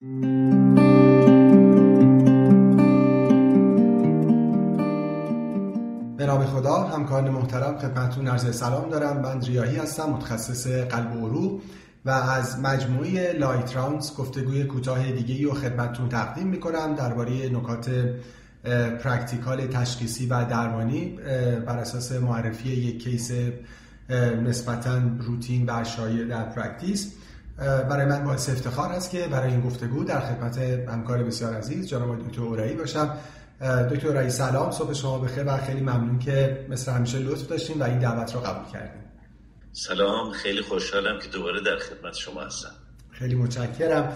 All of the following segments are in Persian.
به نام خدا همکاران محترم خدمتتون عرض سلام دارم. من ریاحی هستم متخصص قلب و عروق و از مجموعه Light Rounds گفتگوی کوتاه دیگه رو خدمتتون تقدیم می‌کنم درباره نکات practical تشخیصی و درمانی بر اساس معرفی یک case نسبتا روتین و شایع در practice. برای من باعث افتخار است که برای این گفتگو در خدمت همکار بسیار عزیز جناب دکتر اورایی باشم. دکتر اورایی سلام صبح شما بخیر و خیلی ممنون که مثل همیشه لطف داشتیم و این دعوت رو قبول کردیم سلام خیلی خوشحالم که دوباره در خدمت شما هستم. خیلی متشکرم.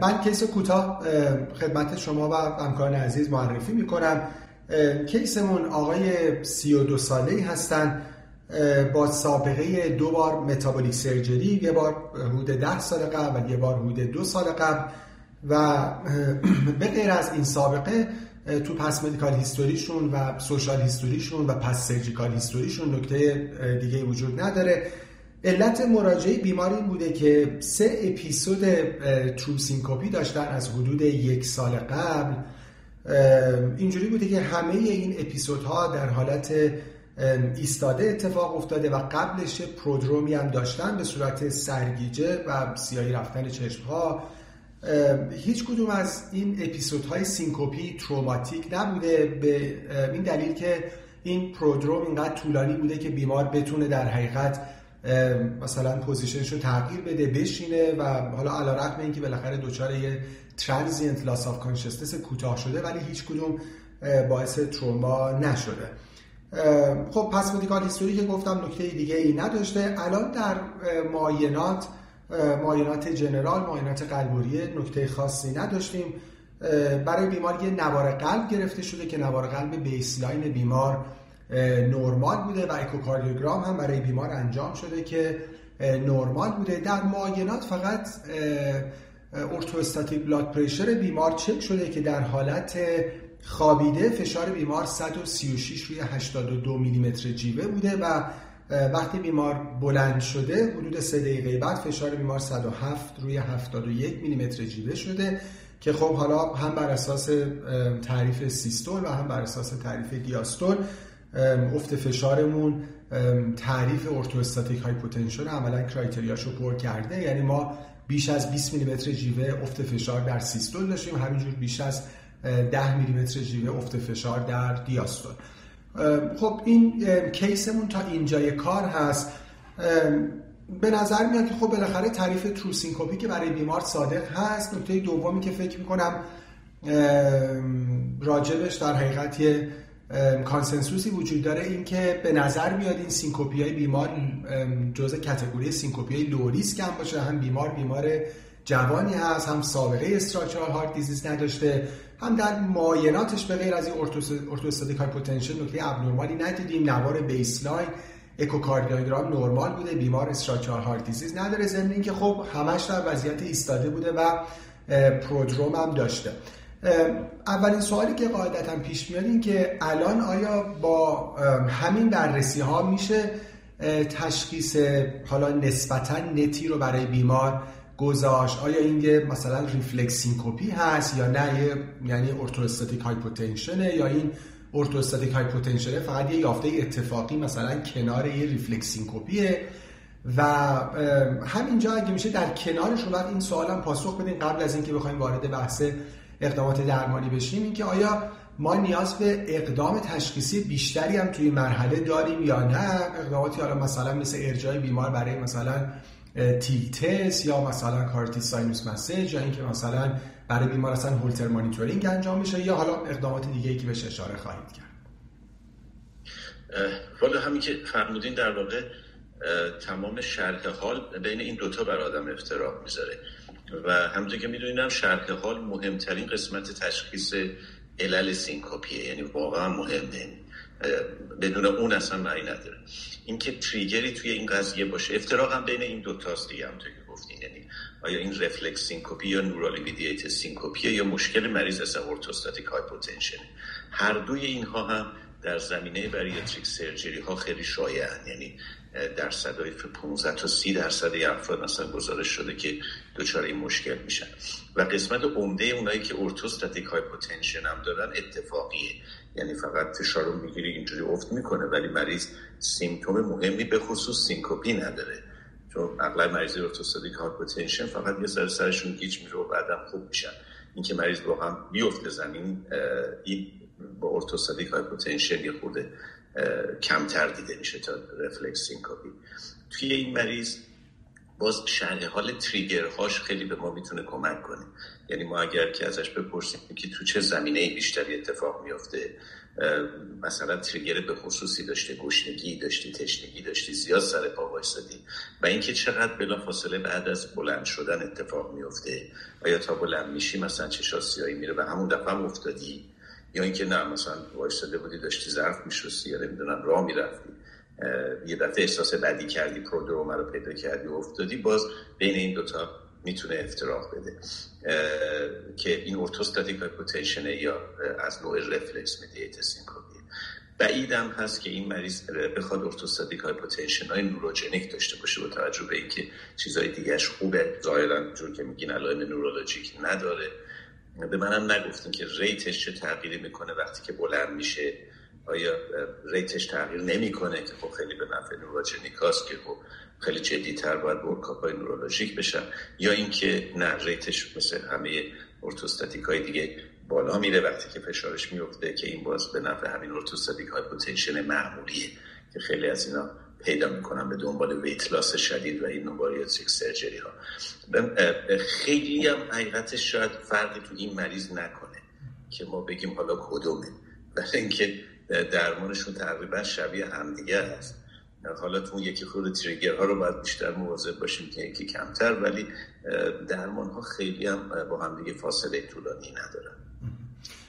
من کیس کوتاه خدمت شما و همکاران عزیز معرفی می‌کنم. کیسمون آقای 32 ساله هستند با سابقه دو بار metabolic surgery یه بار حدود ده سال قبل و یه بار حدود دو سال قبل. و به غیر از این سابقه تو past medical history شون و social history شون و past surgical history شون نکته دیگه وجود نداره. علت مراجعه بیماری این بوده که سه episode true syncope داشتن از حدود یک سال قبل. اینجوری بوده که همه این اپیزودها در حالت ایستاده اتفاق افتاده و قبلش prodrome ی هم داشتن به صورت سرگیجه و سیاهی رفتن چشم ها هیچ کدوم از این episode های syncope ی traumatic نبوده به این دلیل که این prodrome اینقدر طولانی بوده که بیمار بتونه در حقیقت مثلا position ش رو تغییر بده بشینه و حالا علی‌رغم اینکه بالاخره دچار یه transient loss of consciousness کوتاه شده ولی هیچ کدوم باعث تروما نشده. خب پس مدیکال هیستوری که گفتم نکته دیگه ای نداشته. الان در معاینات معاینات جنرال معاینات قلبوریه نکته خاصی نداشتیم. برای بیمار یه نوار قلب گرفته شده که نوار قلب بیسلاین بیمار نرمال بوده و اکوکاردیوگرام هم برای بیمار انجام شده که نرمال بوده. در معاینات فقط orthostatic blood pressure بیمار چک شده که در حالت خوابیده فشار بیمار 136 روی 82 میلیمتر جیوه بوده و وقتی بیمار بلند شده حدود 3 دقیقه بعد فشار بیمار 107 روی 71 میلیمتر جیوه شده که خب حالا هم بر اساس تعریف سیستول و هم بر اساس تعریف دیاستول افت فشارمون تعریف orthostatic hypotension عملا criteria شو پر کرده. یعنی ما بیش از 20 میلیمتر جیوه افت فشار در سیستول داشتیم. همینجور بیش از 10 میلیمتر جیوه افت فشار در دیاستول خب این case مون تا اینجای کار هست. به نظر میاد که خب بالاخره تعریف true syncope که برای بیمار صادق هست نکته دومی که فکر می‌کنم راجع بهش در حقیقت یه consensus ی وجود داره این که به نظر میاد این syncope ی های بیمار جزء category syncope ی های low risk هم باشه هم بیمار بیمار جوانی هست هم سابقه structural heart disease نداشته هم در معایناتش به غیر از این orthostatic hypotension نکته abnormal ی ندیدیم. نوار baseline اکوکاردیوگرام نرمال بوده بیمار structural heart disease نداره. ضمن اینکه خب همش در وضعیت ایستاده بوده و prodrome هم داشته. اولین سوالی که قاعدتا پیش میاد این که الان آیا با همین بررسی ها میشه تشخیص حالا نسبتا نتی رو برای بیمار گذاشت آیا این یه مثلا reflex syncope ی هست یا نه؟ یعنی orthostatic hypotension ه یا این orthostatic hypotension ه فقط یه یافته اتفاقی مثلا کنار یه reflex syncope یه و همینجا اگه میشه در کنارش رو این سوالم پاسخ بدین قبل از اینکه بخوایم وارد بحث اقدامات درمانی بشیم اینکه آیا ما نیاز به اقدام تشخیصی بیشتری هم توی مرحله داریم یا نه؟ اقداماتی حالا مثلا مثل ارجاع بیمار برای مثلا تیتس یا مثلا کارتی ساینوس مسیج یا اینکه مثلا برای بیمار اصلا هولتر مانیتورینگ انجام میشه یا حالا اقدامات دیگه ای که بهش اشاره خواهید کرد. والا همین که فرمودین در واقع تمام شرح حال بین این دوتا بر آدم افتراق می‌ذاره. و همونطور که می‌دونیم شرح حال مهمترین قسمت تشخیص علل syncope ه یعنی واقعا مهمه. بدون اون اصلا معنی نداره. اینکه trigger ی توی این قضیه باشه. افتراق هم بین این دو تاست دیگه هم که گفتین. یعنی آیا این reflex syncope یا neurally mediated syncope یا مشکل مریض اصلا orthostatic hypotension. هر دوی اینها هم در زمینه bariatric surgery ها خیلی شایعن. یعنی درصدهای 15 تا 30 درصد افراد مثلا گزارش شده که دچار این مشکل میشن. و قسمت عمده اونایی که orthostatic hypotension هم دارن اتفاقیه. یعنی فقط فشار رو می‌گیری اینجوری افت می‌کنه ولی مریض symptom مهمی به خصوص syncope نداره. چون اغلب مریض orthostatic hypotension فقط یه سر سرشون گیج میره و بعدم خوب میشن. اینکه مریض هم بیفته زمین این با orthostatic hypotension یه خورده کمتر دیده میشه تا reflex syncope توی این مریض باز شرح حال trigger هاش خیلی به ما می‌تونه کمک کنه. یعنی ما اگر که ازش بپرسیم که تو چه زمینه بیشتری اتفاق میفته مثلا trigger به خصوصی داشته گشنگی داشتی تشنگی داشتی زیاد سر پا وایسادی و اینکه چقدر بلا فاصله بعد از بلند شدن اتفاق میفته آیا تا بلند میشی مثلا چشت سیاهی میره؟ و همون دفعه هم افتادی. یا اینکه نه مثلا وایساده بودی داشتی ظرف میشستی یا نمی‌دونم راه می‌رفتی. یه دفعه احساس بدی کردی prodrome ها رو پیدا کردی و افتادی باز بین این دوتا می‌تونه افتراق بده. که این orthostatic hypotension یا از نوع reflex mediated syncope بعیدم هست که این مریض بخواد orthostatic hypotension های neurogenic داشته باشه با توجه به اینکه چیزهای دیگهش خوبه. ظاهرا جور که میگین علائم neurologic نداره. به منم نگفتین که rate ش چه تغییری می‌کنه وقتی که بلند میشه. آیا rate ش تغییر نمی‌کنه که خب خیلی به نفع neurogenic هاست که خب خیلی جدی تر باید workup های neurologic بشن. یا اینکه نه rate ش مثل همه orthostatic های دیگه بالا میره وقتی که فشارش میفته که این باز به نفع همین orthostatic hypotension معمولیه که خیلی از اینا پیدا می‌کنن به دنبال weight loss شدید و این نو bariatric surgery ها. خیلی هم حقیقتش شاید فرقی تو این مریض نکنه که ما بگیم حالا کدومه. برای اینکه درمانشون تقریبا شبیه همدیگه هست حالا تو یکی خود تریگر ها رو باید بیشتر مواظب باشیم که یکی کمتر ولی درمان ها خیلی هم با هم دیگه فاصله طولانی ندارن.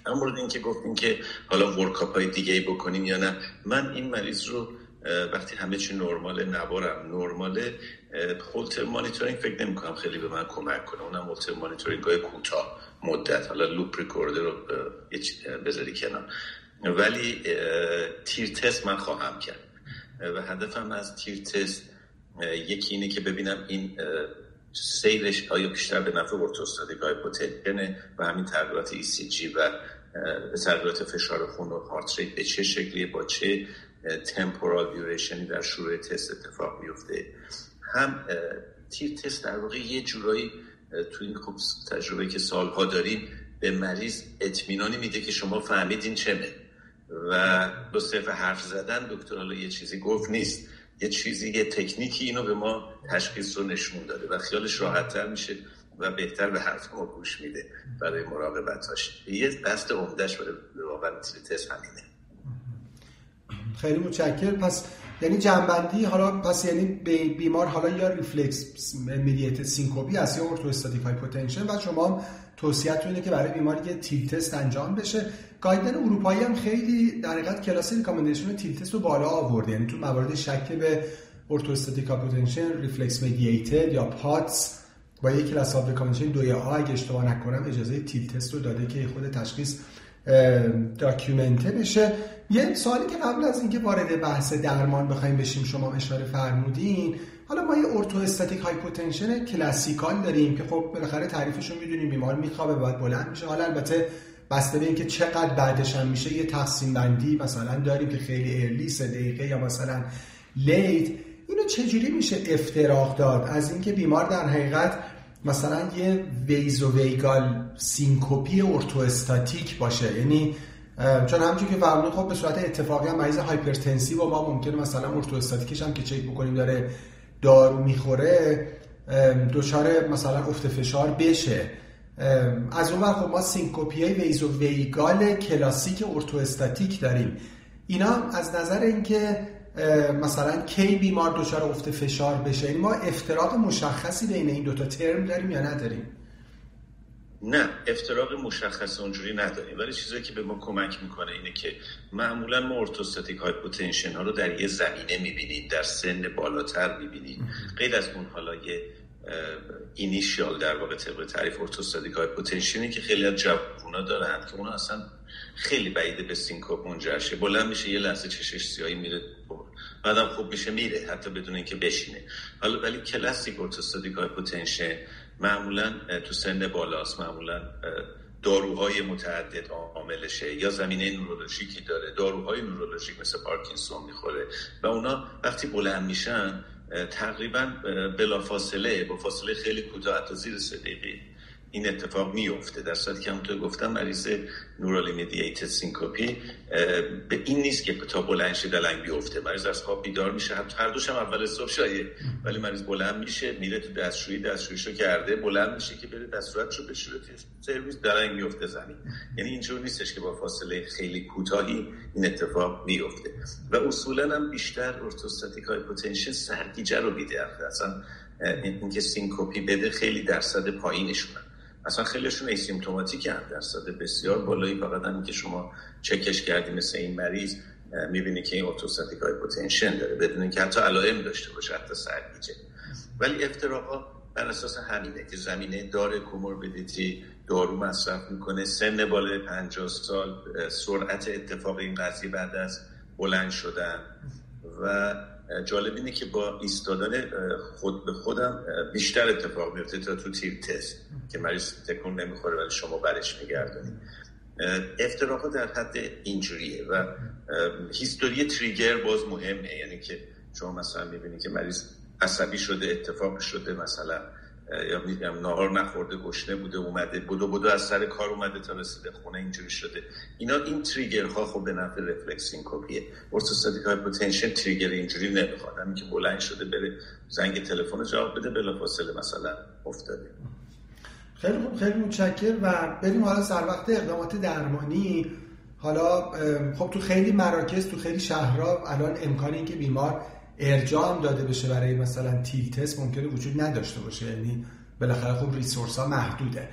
اما مورد این که گفتیم که حالا ورکاپ های دیگه ای بکنیم یا نه من این مریض رو وقتی همه چی نرمال نوارم نرماله Holter monitoring فکر نمی کنم خیلی به من کمک کنه. اونم Holter monitoring های کوتاه مدت. حالا loop recorder رو بذاری کنم ولی tilt test من خواهم کرد. و هدفم از tilt test یکی اینه که ببینم این سیلش آیا بیشتر به نفع orthostatic hypotension ه و همین تغییرات ECG و تغییرات فشار خون و heart rate به چه شکلیه با چه تمپورال دیوریشنی در شروع تست اتفاق میفته. هم تیر تست در واقع یه جورایی تو این خوب تجربه که سالها داریم به مریض اطمینانی میده که شما فهمیدین چمه. و دو صرف حرف زدن دکتر حالا یه چیزی گفت نیست. یه چیزی یه تکنیکی اینو به ما تشخیص رو نشون داده و خیالش راحتتر میشه و بهتر به حرف ما گوش میده برای مراقبتاش یه دست عمدهش برای واقعا تست همینه. خیلی متشکر پس یعنی جمع‌بندی حالا پس یعنی بیمار حالا یا reflex mediated syncope است یا orthostatic hypotension و شما توصیه‌تون اینه که برای بیماری که tilt test انجام بشه. guideline اروپایی هم خیلی در حقیقت class recommendation tilt test رو بالا آورده. یعنی تو موارد شک به orthostatic hypotension reflex mediated یا POTS با یک class of recommendation دوی A اگه اشتباه نکنم اجازه tilt test رو داده که خود تشخیص documented بشه. یه سوالی که قبل از اینکه وارد بحث درمان بخوایم بشیم شما اشاره فرمودین حالا ما یه orthostatic hypotension classical داریم که خب بالاخره تعریفش رو می‌دونیم بیمار میخوابه باید بلند میشه. حالا البته بسته به اینکه چقدر بعدش هم میشه یه تقسیم بندی مثلا داریم که خیلی early سه دقیقه یا مثلا late اینو چجوری میشه افتراق داد؟ از اینکه بیمار در حقیقت مثلا یه vasovagal syncope ی orthostatic باشه. یعنی چون همونجوری که فرمودین خب به صورت اتفاقی هم مریض hypertensive و ما ممکنه مثلا orthostatic ش هم که چک بکنیم داره دارو می‌خوره دچار مثلا افت فشار بشه. از اون خب ما syncope ی vasovagal کلاسیک orthostatic داریم. اینا از نظر اینکه مثلا کی بیمار دچار افت فشار بشه؟ یعنی ما افتراق مشخصی بین این دوتا ترم داریم یا نداریم؟ نه افتراق مشخص اونجوری نداریم. ولی چیزی که به ما کمک می‌کنه اینه که معمولا ما orthostatic hypotension ها رو در یه زمینه می‌بینیم در سن بالاتر می‌بینیم. غیر از اون حالا یه initial در واقع طبق تعریف orthostatic های که خیلی از جوونا دارن که اونا اصلا خیلی بعیده به syncope منجر بلند میشه یه لحظه چشمش سیاهی میره بعدم خوب میشه میره حتی بدون اینکه بشینه. حالا ولی کلاسیک orthostatic های معمولا تو سن بالاست معمولا داروهای متعدد عاملشه یا زمینه neurologic ی داره. داروهای neurologic مثل پارکینسون می‌خوره. و اونا وقتی بلند میشن تقریبا بلافاصله با فاصله خیلی کوتاه حتی زیر سه دقیقه این اتفاق میفته در صورتی که همونطور گفتم مریض neurally mediated syncope به این نیست که تا بلند شه دلنگ بیفته. مریض از خواب بیدار میشه. هر دوش هم اول صبح شایعه ولی مریض بلند میشه میره تو دستشویی دستشوییشو کرده بلند میشه که بره دست و صورتشو بشوره توی سرویس دلنگ بیفته زمین. یعنی اینجور نیستش که با فاصله خیلی کوتاهی این اتفاق میفته و اصولا هم بیشتر orthostatic hypotension سرگیجه رو میده اصلا اینکه syncope بده خیلی درصد پایینشونه. اصلا خیلیشون asymptomatic ان. درصد بسیار بالایی. فقط هم که شما چکش کردی مثل این مریض می‌بینی که این اتوستاتیک های پوتنشن داره. بدون اینکه حتی علائم داشته باشه حتی سرگیجه ولی افتراقا بر اساس همینه که زمینه داره کوموربیدیتی دارو مصرف می‌کنه. سن بالای 50 سال سرعت اتفاق این قضیه بعد از بلند شدن. و جالب اینه که با ایستادن خود به خودم بیشتر اتفاق میفته تا تو تیر تست که مریض تکون نمی‌خوره ولی شما برش میگردونید افتراقا در حد اینجوریه و هیستوری تریگر باز مهمه. یعنی که شما مثلا می‌بینی که مریض عصبی شده اتفاق شده مثلا یا میگم نهار نخورده گشنه بوده اومده بودو بودو از سر کار اومده تا رسیده خونه اینجوری شده. اینا این تریگرها خب به نفع رفلکسین کپیه. ارتوستاتیک پوتنشن تریگر اینجوری نمی‌خواد. همین که بلند شده بره زنگ تلفن جواب بده بلافاصله مثلا افتاده. خیلی خوب خیلی متشکر و بریم حالا سر وقت اقدامات درمانی. حالا خب تو خیلی مراکز تو خیلی شهرها الان امکانی که بیمار ارجاع داده بشه برای مثلا تیل تست ممکنه وجود نداشته باشه. یعنی بالاخره خب ریسورس ها محدوده.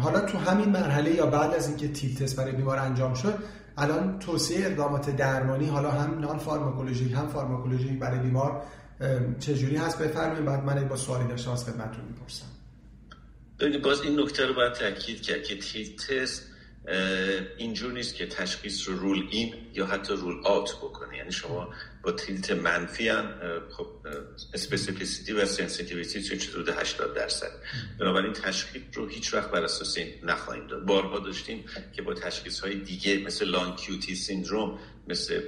حالا تو همین مرحله یا بعد از اینکه تیل تست برای بیمار انجام شد الان توصیه اقدامات درمانی حالا هم نان فارماکولوژیک هم فارماکولوژیک برای بیمار چجوری هست بفرمایید؟ بعد من با سوالی داشته از خدمتتون می‌پرسم. باز این نکته رو باید تاکید کرد که tilt test اینجور نیست که تشخیص رو rule in یا حتی rule out بکنه. یعنی شما با tilt منفی هم خب specificity و sensitivity چه حدود 80 درصد. بنابراین تشخیص رو هیچ وقت بر اساس این نخواهیم داد. بارها داشتیم که با تشخیص های دیگه مثل long QT syndrome مثل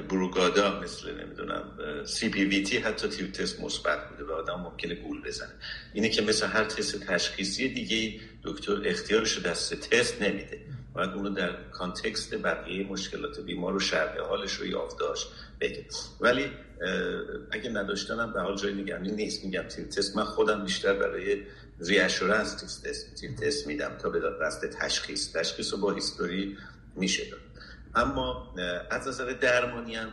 بروگادا مثل نمی‌دونم CPVT حتی tilt test مثبت بوده و آدم ممکنه گول بزنه. اینه که مثل هر تست تشخیصی دیگه دکتر اختیارش دست تست نمیده. باید اونو در context بقیه مشکلات بیمار و شرح حالش رو یافت بکنه. ولی اگه نداشتنم به حال جای نگرانی نیست. میگم tilt test من خودم بیشتر برای reassurance tilt test میدم تا به دست تشخیص. تشخیص رو با history میشه داد. اما از نظر درمانی هم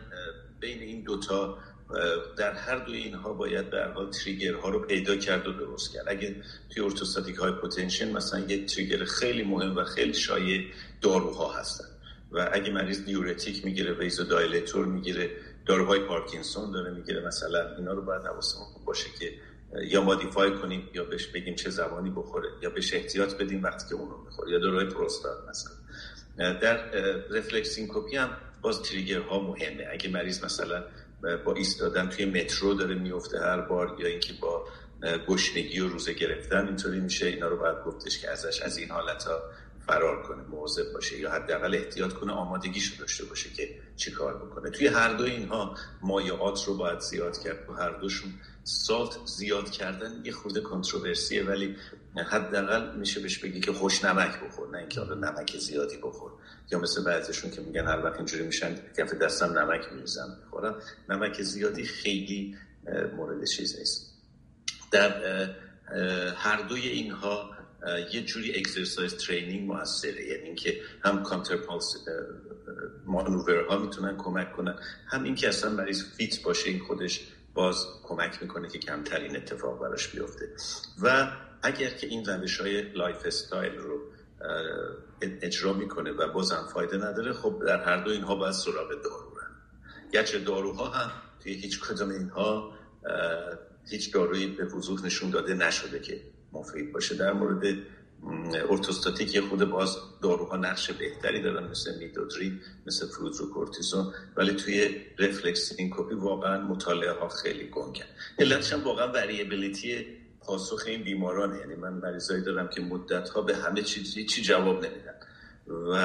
بین این دوتا در هر دوی اینها باید به حال ها رو پیدا کرد و درست کرد. اگه توی ارتوستاتیک های پوتنشن مثلا یک تریگر خیلی مهم و خیلی شایع داروها هستن و اگه مریض دیورتیک می‌گیره ویزو دایلتور می‌گیره داروهای پارکینسون داره می‌گیره مثلا اینا رو باید حواسمون باشه که یا مادیفای کنیم یا بهش بگیم چه زبانی بخوره یا بهش احتیاط بدیم وقتی که اونو می‌خوره یا داروهای پروستات مثلا. در رفلکسین کپی هم باز ها مهمه. اگه مریض مثلا با ایستادن توی مترو داره میفته هر بار یا اینکه با گشنگی و روزه گرفتن اینطوری میشه اینا رو باید گفتش که ازش از این حالت ها فرار کنه مواظب باشه یا حداقل احتیاط کنه آمادگیشو داشته باشه که چیکار بکنه. توی هر دو اینها مایعات رو باید زیاد کرد. تو هر دوشون سالت زیاد کردن یه خورده کنتروورسیه ولی حداقل میشه بهش بگی که خوش نمک بخور نه اینکه حالا نمک زیادی بخور. یا مثل بعضیشون که میگن هر وقت اینجوری میشن کف دستم نمک میریزم می‌خورم. نمک زیادی خیلی مورد چیز نیست. در هر دوی اینها یه جوری exercise training موثره. یعنی اینکه هم counterpulse ها می‌تونن کمک کنن. هم اینکه اصلا مریض fit باشه این خودش باز کمک می‌کنه که کمترین اتفاق براش بیفته. و اگر که این روش های lifestyle رو اجرا می‌کنه و بازم فایده نداره خب در هر دو اینها باید سراغ دارو گرچه داروها هم توی هیچ کدام اینها هیچ دارویی به وضوح نشون داده نشده که مفید باشه. در مورد orthostatic یه خورده باز داروها نقش بهتری دارن مثل midodrine مثل کورتیزون ولی توی reflex syncope واقعا مطالعه ها خیلی گنگن علتش هم واقعا variability پاسخ این بیمارانه. یعنی من مریضایی دارم که مدت ها به همه چیزی چی جواب نمیدن. و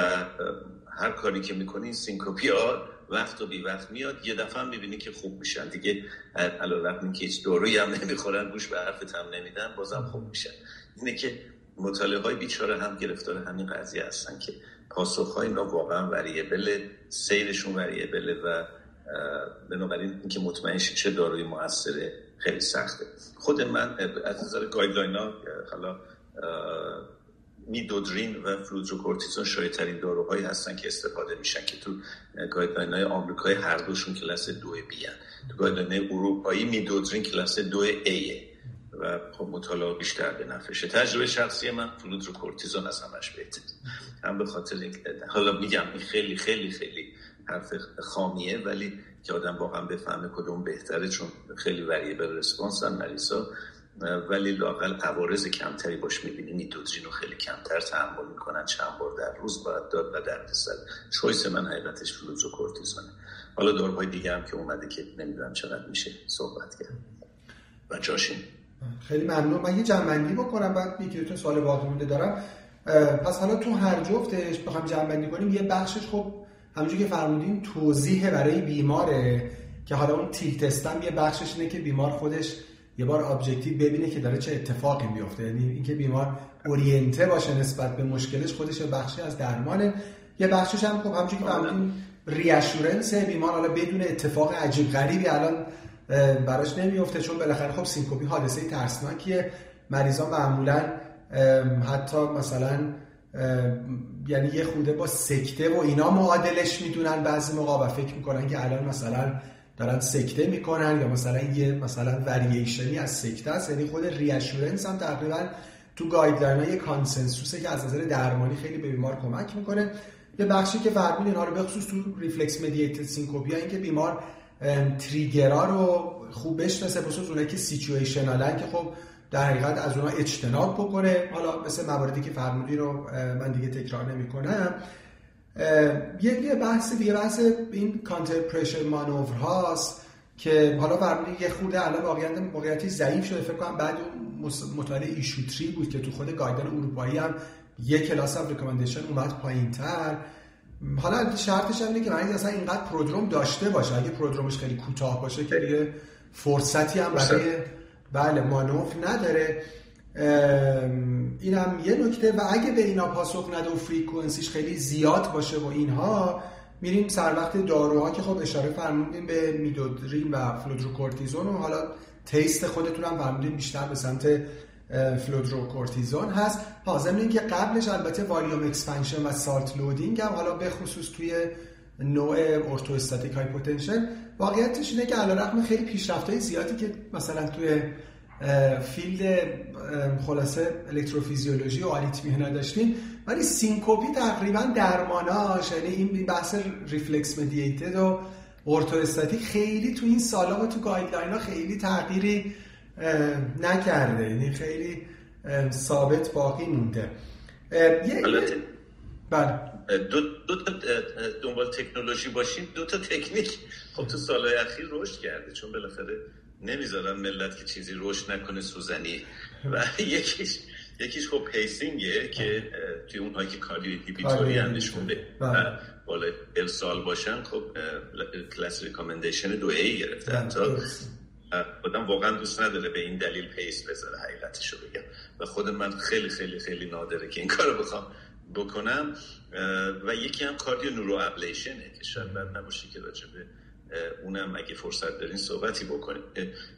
هر کاری که می‌کنی syncope ها وقت و بی وقت میاد یه دفعه هم می‌بینی که خوب میشن. دیگه علا که هیچ دارویی هم نمی‌خورن گوش به حرفت هم نمیدن بازم خوب میشن. اینه که مطالعه های بیچاره هم گرفتار همین قضیه هستن که پاسخ های اینا واقعا variable سیرشون variable ه و بنابراین اینکه مطمئن چه داروی موثره خیلی سخته. خود من از نظر guideline ها حالا midodrine و fludrocortisone شایع ترین داروهایی هستن که استفاده میشن که تو guideline های آمریکای هر دوشون کلاس دو B هن. تو guideline اروپایی midodrine class دو A ه و خب مطالعه بیشتر به نفعشه تجربه شخصی من fludrocortisone از همش بهتر هم به خاطر حالا میگم این خیلی خیلی خیلی حرف خامیه ولی که آدم واقعا بفهمه کدوم بهتره چون خیلی وریبل رسپانس هم مریضا. ولی لاقل عوارض کمتری باش می‌بینی. نیتوترین رو خیلی کمتر تحمل می‌کنن. چند بار در روز باید داد و در سر چویس من حقیقتش فلوز و کورتیزونه حالا داروهای دیگه هم که اومده که نمی‌دونم چقدر میشه صحبت کرد. و جاشین. خیلی ممنون. من یه جنبندی بکنم بعد دو سوال باقی مونده دارم. پس حالا تو هر جفتش بخوام جمع‌بندی کنیم یه بخشش خب همونجوری که فرمودین توضیح برای بیماره که حالا اون tilt test م یه بخشش اینه که بیمار خودش یه بار objective ببینه که داره چه اتفاقی میفته. یعنی اینکه بیمار oriented باشه نسبت به مشکلش خودش بخشی از درمانه. یه بخشش هم خب همونجوری که فرمودین reassurance بیمار حالا بدون اتفاق عجیب غریبی الان براش نمیفته چون بالاخره خب syncope حادثه ترسناکیه. مریضا معمولا حتی مثلا یعنی یه خورده با سکته و اینا معادلش می‌دونن بعضی موقع و فکر می‌کنن که الان مثلا دارن سکته می‌کنن یا مثلا یه مثلا ورییشنی از سکته است یعنی خود reassurance هم تقریبا تو guideline یه consensus ه که از نظر درمانی خیلی به بیمار کمک می‌کنه. یه بخشی که فرمودین اینها رو بخصوص تو reflex mediated syncope ا این که بیمار trigger ها رو خوب بشناسه بخصوص اونایی که سیچویشنالن که خب در حقیقت از اونها اجتناب بکنه. حالا مثل مواردی که فرمودی رو من دیگه تکرار نمی کنم یه یه بحث دیگه بحث این counter pressure maneuver هاست که حالا فرمودی یه خورده الان واقعیت موقعیتی ضعیف شده. فکر کنم بعد اون مطالعه ایشوتری بود که تو خود guideline اروپایی هم یه class of recommendation اومد پایینتر. حالا شرطش هم اینه که مریض اصلا اینقدر prodrome داشته باشه. اگه prodrome ش خیلی کوتاه باشه که دیگه فرصتی هم برای بله مانور نداره. این هم یه نکته. و اگه به اینا پاسخ نده و frequency ش خیلی زیاد باشه و اینها میریم سر وقت داروها که خب اشاره فرمودیم به midodrine و fludrocortisone و حالا taste خودتون هم فرمودیم بیشتر به سمت fludrocortisone هست. حاضر این که قبلش البته volume expansion و salt loading هم حالا به خصوص توی نوع orthostatic hypotension واقعیتش اینه که علیرغم خیلی پیشرفت‌های زیادی که مثلا توی field خلاصه الکتروفیزیولوژی و آریتمی داشتیم ولی syncope تقریبا درماناش یعنی این بحث reflex mediated و orthostatic خیلی تو این سالا و تو guideline ها خیلی تغییری نکرده. یعنی خیلی ثابت باقی مونده. بله. دو, دو تا دنبال تکنولوژی باشیم دو تا تکنیک. خب تو سالهای اخیر رشد کرده چون بالاخره نمی‌ذارن ملت که چیزی رشد نکنه سوزنی و یکیش یکیش خب پیسینگه که توی اونهایی که کاردیو اینهیبیتوری هم نشون بله. بالا ارسال باشن خب کلاس ریکامندیشن دو ای گرفتن تا آدم واقعا دوست نداره به این دلیل pace بذاره حقیقتش رو بگم. و خود من خیلی خیلی خیلی نادره که این کارو بخوام بکنم. و یکی هم cardioneuroablation ه که شاید نباشه که راجبه اونم اگه فرصت دارین صحبتی بکنیم.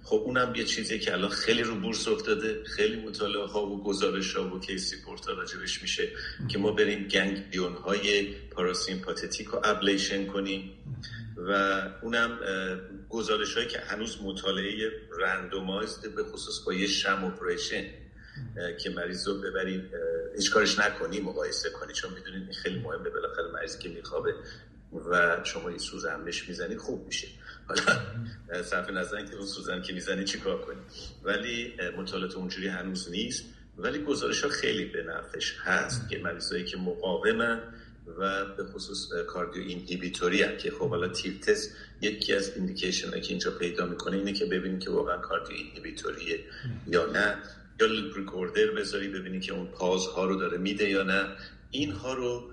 خب اونم یه چیزی که الان خیلی رو بورس افتاده خیلی مطالعه ها و گزارش ها و case report ا راجبش میشه که ما بریم گنگلیون های پاراسیمپاتیک رو ablation کنیم و اونم گزارش هایی که هنوز مطالعه رندومایزد به خصوص با یه شم اپریشن که مریض رو ببرید هیچ کارش نکنی مقایسه کنی چون می‌دونید خیلی مهمه بالاخره مریضی که میخوابه و شما یه سوز همش می‌زنید خوب میشه. حالا صرف نظر که اون سوزن که می‌زنی چیکار کنی؟ ولی مطالعات اونجوری هنوز نیست. ولی گزارش ها خیلی به نفش هست که مریضایی که مقاومن و به خصوص cardioinhibitory هم که خب حالا تیلت تست یکی از indication که اینجا پیدا می‌کنه اینه که ببینید که واقعا cardioinhibitory ه یا نه. یا loop recorder بذاری ببینید که اون pause ها رو داره میده یا نه. اینها رو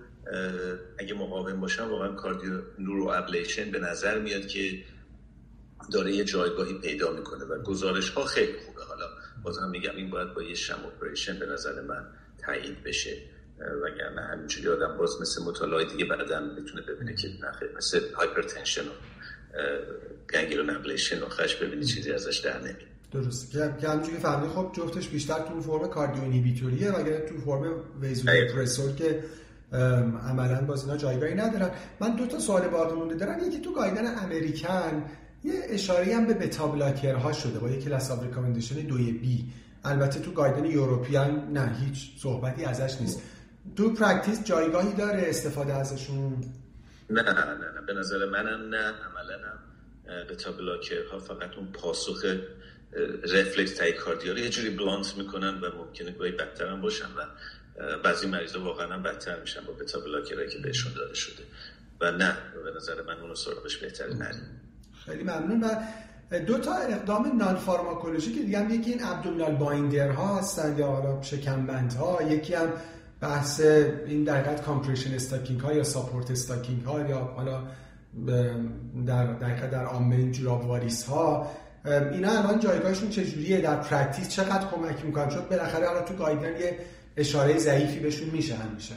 اگه مقاوم باشن واقعا cardioneuroablation به نظر میاد که داره یه جایگاهی پیدا می‌کنه و گزارش ها خیلی خوبه. حالا بازم میگم این باید با یه sham operation به نظر من تایید بشه. وگرنه همینجوری آدم باز مثل مطالعه دیگه بعدا می‌تونه ببینه که نخیر مثل هایپرتنشن و گنگیرون ابلیشن و خش ببینی چیزی ازش در نمیاد. درست که همینجوری فهمی خب جفتش بیشتر تو فرم کاردیو اینیبیتوریه وگرنه تو فرم ویزوپرسور که عملا باز اینا جایگاهی ندارن. من دو تا سوال باقی مونده دارم. یکی تو گایدن امریکن یه اشاره هم به بتا ها شده با یه کلاس اف ریکامندیشن دوی بی. البته تو guideline European نه هیچ صحبتی ازش نیست. تو practice جایگاهی داره استفاده ازشون؟ نه نه نه به نظر منم نه. عملا بتا ها فقط اون پاسخ reflex tachycardia رو یه جوری blunt می‌کنن و ممکنه گاهی بدتر هم باشن و بعضی مریضا واقعا بدتر میشن با beta blocker که بهشون داده شده. و نه به نظر من اونو سراغش بهتر نریم. خیلی ممنون. و دو تا اقدام non-pharmacology که دیگه هم یکی این abdominal binder ها هستن یا حالا شکمبند ها یکی هم بحث این در حقیقت compression stocking ها یا support stocking ها یا حالا در در در عامه جوراب واریس ها اینا الان جایگاهشون چجوریه؟ در practice چقدر کمک می‌کنن؟ چون بالاخره حالا تو guideline یه اشاره ضعیفی بهشون میشه همیشه.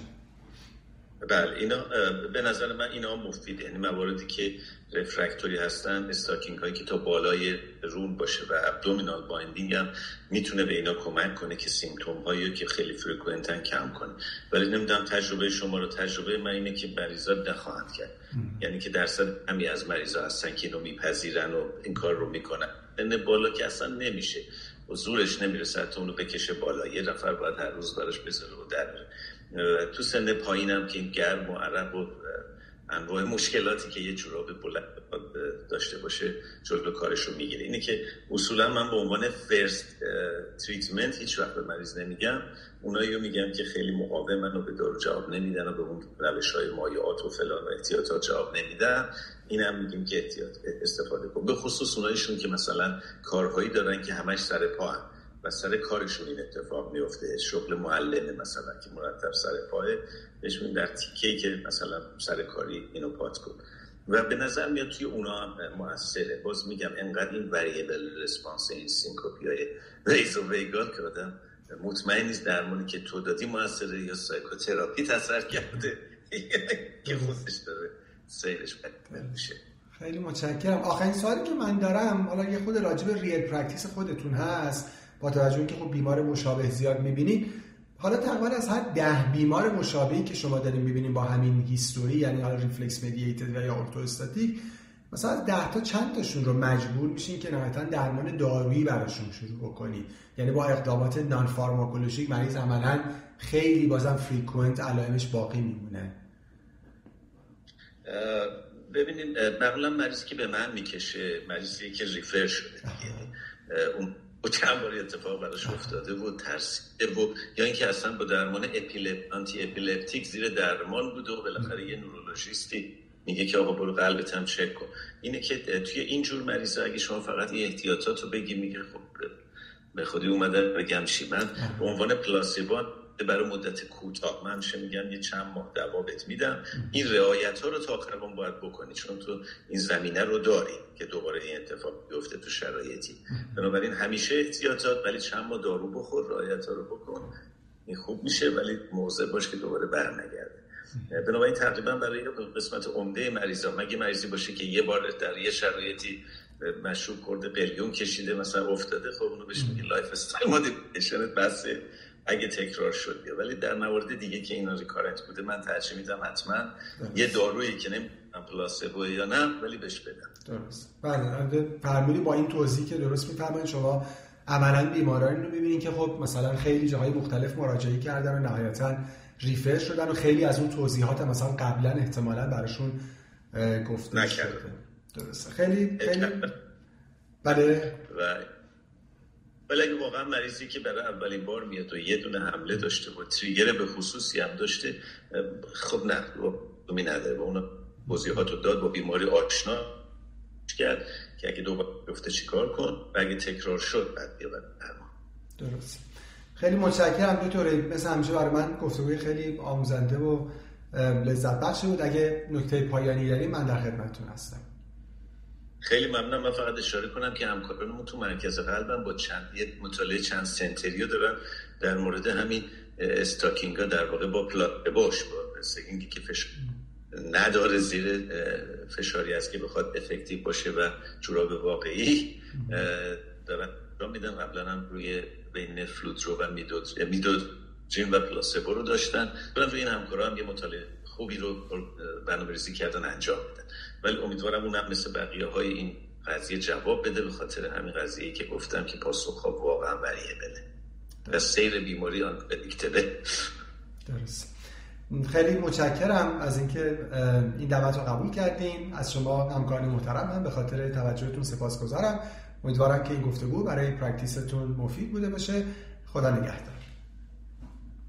بله اینا به نظر من اینا مفیده یعنی مواردی که refractory هستن stocking هایی که تا بالای رون باشه و abdominal binding هم می‌تونه به اینا کمک کنه که symptom هایی که خیلی frequent ن کم کنه. ولی نمی‌دونم تجربه شما رو تجربه من اینه که مریضا نخواهند کرد. یعنی که درصد کمی از مریضا هستن که اینو میپذیرن و این کار رو می‌کنن. این بالا که اصلا نمیشه. زورش نمی‌رسه تا اونو بکشه بالا. یه نفر باید هر روز دارش بذاره و در تو سن پایینم که این گرم و عرق و انواع مشکلاتی که یه جوراب بلند داشته باشه جلو کارش رو می‌گیره. اینه که اصولا من به عنوان فرست تریتمنت هیچ وقت به مریض نمیگم. اونایی رو میگم که خیلی مقاومن و به دارو جواب نمیدن و به اون روش های مایعات و فلان و احتیاطات جواب نمیدن. این هم میگیم که احتیاط استفاده کن. به خصوص اونایشون که مثلا کارهایی دارن که همش سر پا هم. سر کارشون این اتفاق میفته شغل معلمه مثلا که مرتب سر پاه بهش در تیکه که مثلا سر کاری اینو پات کن. و به نظر میاد توی اونا هم موثره. باز میگم انقدر این وریبل رسپانس این سینکوپی های ریز و ویگال که آدم مطمئن نیست درمانی که تو دادی موثره یا سایکوتراپی تاثیر کرده. که خودش داره سیرش میشه. خیلی متشکرم. آخرین سوالی که من دارم حالا یه خود راجب ریل پرکتیس خودتون هست. با توجه که خب بیمار مشابه زیاد می‌بینید حالا تقریبا از هر ده بیمار مشابهی که شما دارین می‌بینید با همین history یعنی حالا reflex mediated و یا orthostatic مثلا از ده تا چند تاشون رو مجبور میشین که نهایتا درمان دارویی براشون شروع بکنید یعنی با اقدامات non-pharmacologic مریض عملا خیلی بازم frequent علائمش باقی میمونه. ببینید معمولا مریضی که به من می‌کشه مریضی که refer شده اون و چند بار اتفاق براش افتاده و ترسیده و یا اینکه اصلا با درمان اپیلپ... آنتی اپیلپتیک زیر درمان بوده و بالاخره یه نورولوژیستی میگه که آقا برو قلبت هم چک کن. اینه که توی این جور مریضا اگه شما فقط این احتیاطات رو بگی میگه خب به خودی اومده بگم من به عنوان پلاسیبان برای مدت کوتاه من همیشه میگم یه چند ماه دوا بهت میدم. این رعایت ها رو تا آخر باید بکنی چون تو این زمینه رو داری که دوباره این اتفاق بیفته تو شرایطی. بنابراین همیشه احتیاط ولی چند ماه دارو بخور رعایت ها رو بکن. این خوب میشه ولی موضع باش که دوباره برنگرده. بنابراین تقریبا برای قسمت عمده مریضا مگه مریضی باشه که یه بار در یه شرایطی مشروب کرده قلیون کشیده مثلا افتاده خب اونو بهش میگه lifestyle modification بسه اگه تکرار شد بیا. ولی در موارد دیگه که اینا recurrent بوده من ترجیح میدم حتما یه دارویی که نمی‌دونم پلاسبو یا نه ولی بهش بدم. درست. بله فرمودی با این توضیح که درست میفرمایید شما عملا بیمارانی رو می‌بینید که خب مثلا خیلی جاهای مختلف مراجعه کردن و نهایتا ریفر شدن و خیلی از اون توضیحات مثلا قبلا احتمالا براشون گفته نکرده درسته. خیلی خیلی. بله. و ولی اگه واقعا مریضی که برای اولین بار میاد و یه دونه حمله داشته و تریگر به خصوصی هم داشته خب نه دومی نداره. و اون توضیحات رو داد با بیماری آشنا کرد که اگه دوباره گفته چیکار کن و اگه تکرار شد بعد بیا درست. خیلی متشکرم دکتر. مثل همیشه برای من گفتگوی خیلی آموزنده و لذت بخش بود. اگه نکته پایانی داریم من در خدمتتون هستم. خیلی ممنونم. من فقط اشاره کنم که همکارانمون تو مرکز قلبم با چند یه مطالعه چند سنتریو دارن. در مورد همین استاکینگ ها در واقع با باش با اینکه که فش... نداره زیر فشاری است که بخواد افکتیو باشه و جوراب واقعی. دارن را میدن قبلا هم روی بین فلوترو و میدود میدود جین و پلاسبو رو داشتن. برم روی این همکارا هم یه مطالعه خوبی رو برنامه ریزی کردن انجام میدن. ولی امیدوارم اونم مثل بقیه های این قضیه جواب بده به خاطر همین قضیه که گفتم که پاسخ ها واقعا بله و سیر بیماری آن پردیکتبه درست. خیلی متشکرم از اینکه این دعوت رو قبول کردین. از شما همکاران محترم هم به خاطر توجهتون سپاسگزارم. امیدوارم که این گفتگو برای پرکتیستون مفید بوده باشه. خدا نگهدار.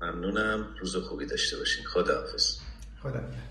ممنونم. روز خوبی داشته باشین. خدا حافظ خدا نگهدار.